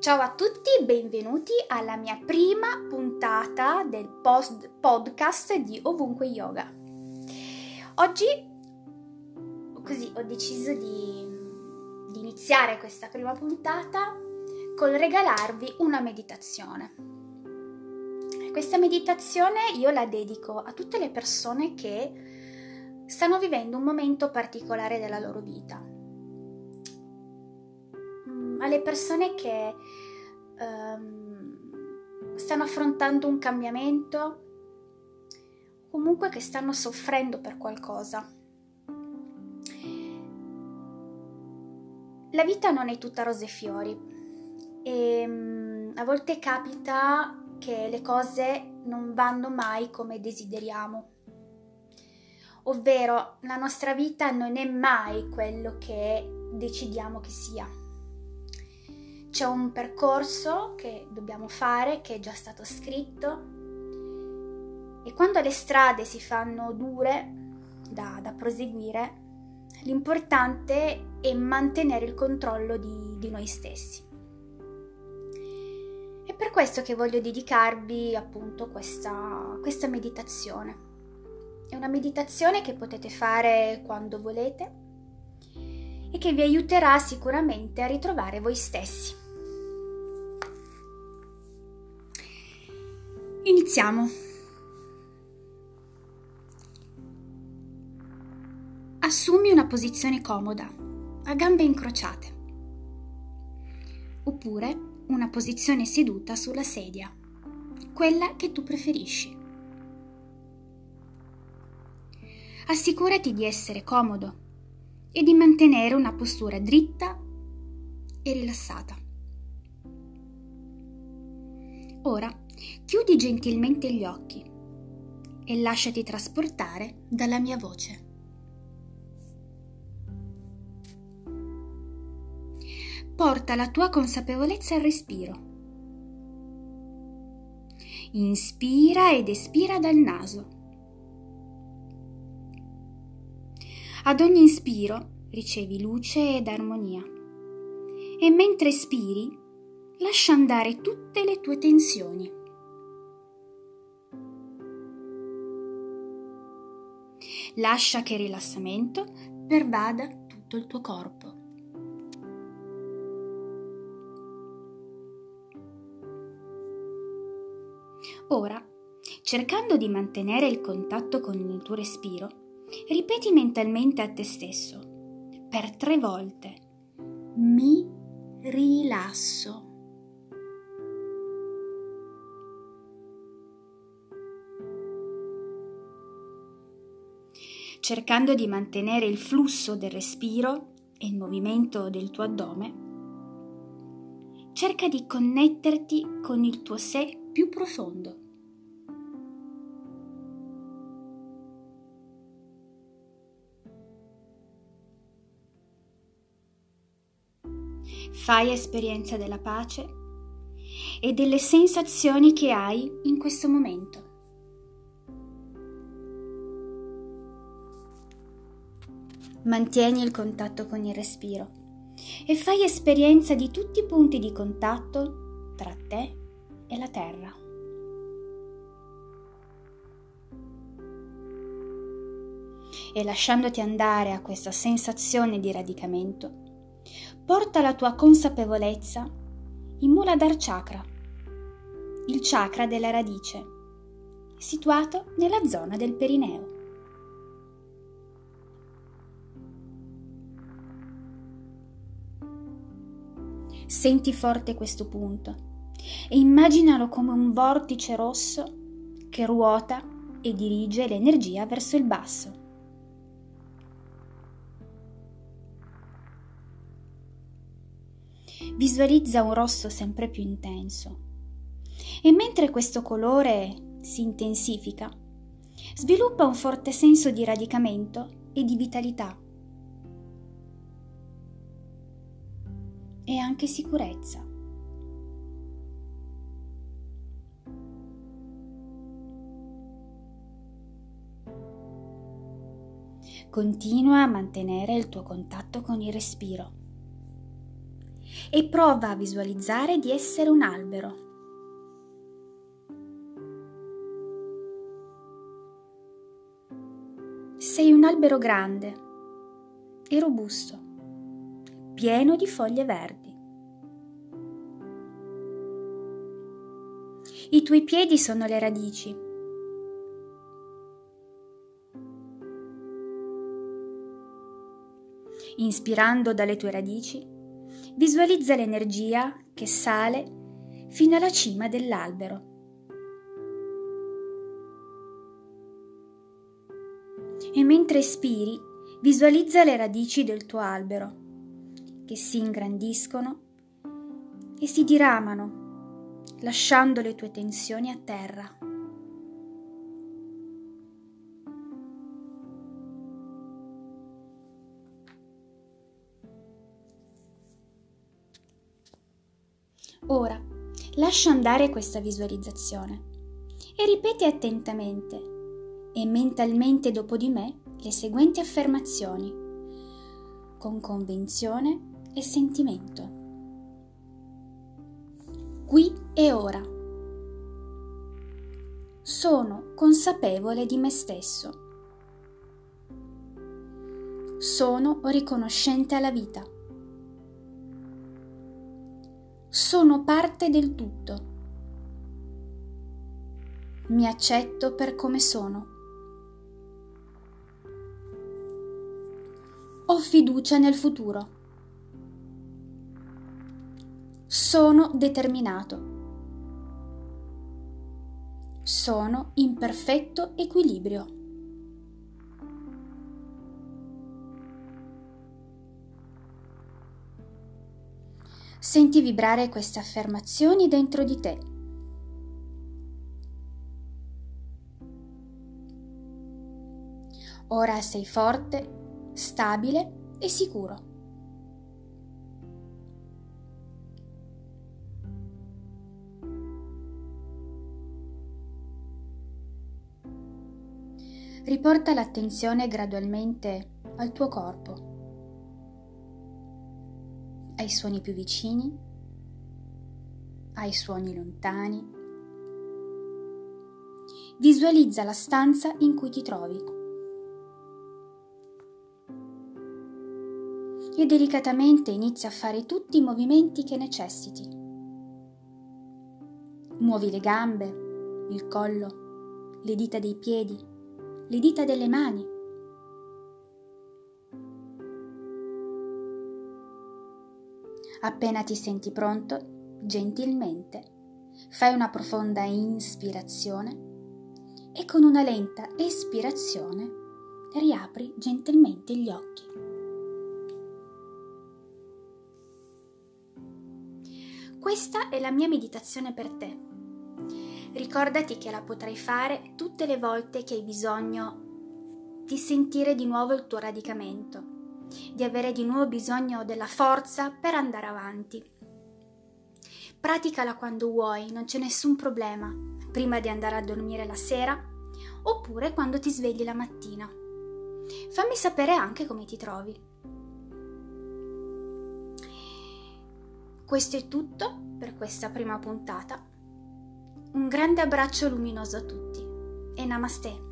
Ciao a tutti, benvenuti alla mia prima puntata del post- podcast di Ovunque Yoga. Oggi così ho deciso di, di iniziare questa prima puntata col regalarvi una meditazione. Questa meditazione io la dedico a tutte le persone che stanno vivendo un momento particolare della loro vita alle persone che um, stanno affrontando un cambiamento, comunque che stanno soffrendo per qualcosa. La vita non è tutta rose e fiori e um, a volte capita che le cose non vanno mai come desideriamo. Ovvero la nostra vita non è mai quello che decidiamo che sia c'è un percorso che dobbiamo fare, che è già stato scritto, e quando le strade si fanno dure da, da proseguire, l'importante è mantenere il controllo di, di noi stessi. È per questo che voglio dedicarvi appunto questa, questa meditazione. È una meditazione che potete fare quando volete e che vi aiuterà sicuramente a ritrovare voi stessi. Iniziamo. Assumi una posizione comoda, a gambe incrociate, oppure una posizione seduta sulla sedia, quella che tu preferisci. Assicurati di essere comodo e di mantenere una postura dritta e rilassata. Ora chiudi gentilmente gli occhi e lasciati trasportare dalla mia voce. Porta la tua consapevolezza al respiro. Inspira ed espira dal naso. Ad ogni inspiro ricevi luce ed armonia e mentre espiri lascia andare tutte le tue tensioni. Lascia che il rilassamento pervada tutto il tuo corpo. Ora, cercando di mantenere il contatto con il tuo respiro, Ripeti mentalmente a te stesso per tre volte. Mi rilasso. Cercando di mantenere il flusso del respiro e il movimento del tuo addome, cerca di connetterti con il tuo sé più profondo. Fai esperienza della pace e delle sensazioni che hai in questo momento. Mantieni il contatto con il respiro e fai esperienza di tutti i punti di contatto tra te e la terra. E lasciandoti andare a questa sensazione di radicamento, porta la tua consapevolezza in Muladhara Chakra, il chakra della radice, situato nella zona del perineo. Senti forte questo punto e immaginalo come un vortice rosso che ruota e dirige l'energia verso il basso. Visualizza un rosso sempre più intenso. E mentre questo colore si intensifica, sviluppa un forte senso di radicamento e di vitalità. E anche sicurezza. Continua a mantenere il tuo contatto con il respiro e prova a visualizzare di essere un albero. Sei un albero grande e robusto, pieno di foglie verdi. I tuoi piedi sono le radici. Inspirando dalle tue radici, visualizza l'energia che sale fino alla cima dell'albero. e mentre espiri visualizza le radici del tuo albero che si ingrandiscono e si diramano lasciando le tue tensioni a terra. Lascia andare questa visualizzazione e ripeti attentamente e mentalmente dopo di me le seguenti affermazioni, con convinzione e sentimento. Qui e ora. Sono consapevole di me stesso. Sono riconoscente alla vita. Sono parte del tutto. Mi accetto per come sono. Ho fiducia nel futuro. Sono determinato. Sono in perfetto equilibrio. Senti vibrare queste affermazioni dentro di te. Ora sei forte stabile e sicuro. Riporta l'attenzione gradualmente al tuo corpo, ai suoni più vicini, ai suoni lontani. Visualizza la stanza in cui ti trovi. e delicatamente inizia a fare tutti i movimenti che necessiti. Muovi le gambe, il collo, le dita dei piedi, le dita delle mani. Appena ti senti pronto, gentilmente, fai una profonda inspirazione e con una lenta espirazione riapri gentilmente gli occhi. Questa è la mia meditazione per te. Ricordati che la potrai fare tutte le volte che hai bisogno di sentire di nuovo il tuo radicamento, di avere di nuovo bisogno della forza per andare avanti. Praticala quando vuoi, non c'è nessun problema, prima di andare a dormire la sera oppure quando ti svegli la mattina. Fammi sapere anche come ti trovi. Questo è tutto per questa prima puntata. Un grande abbraccio luminoso a tutti e namaste.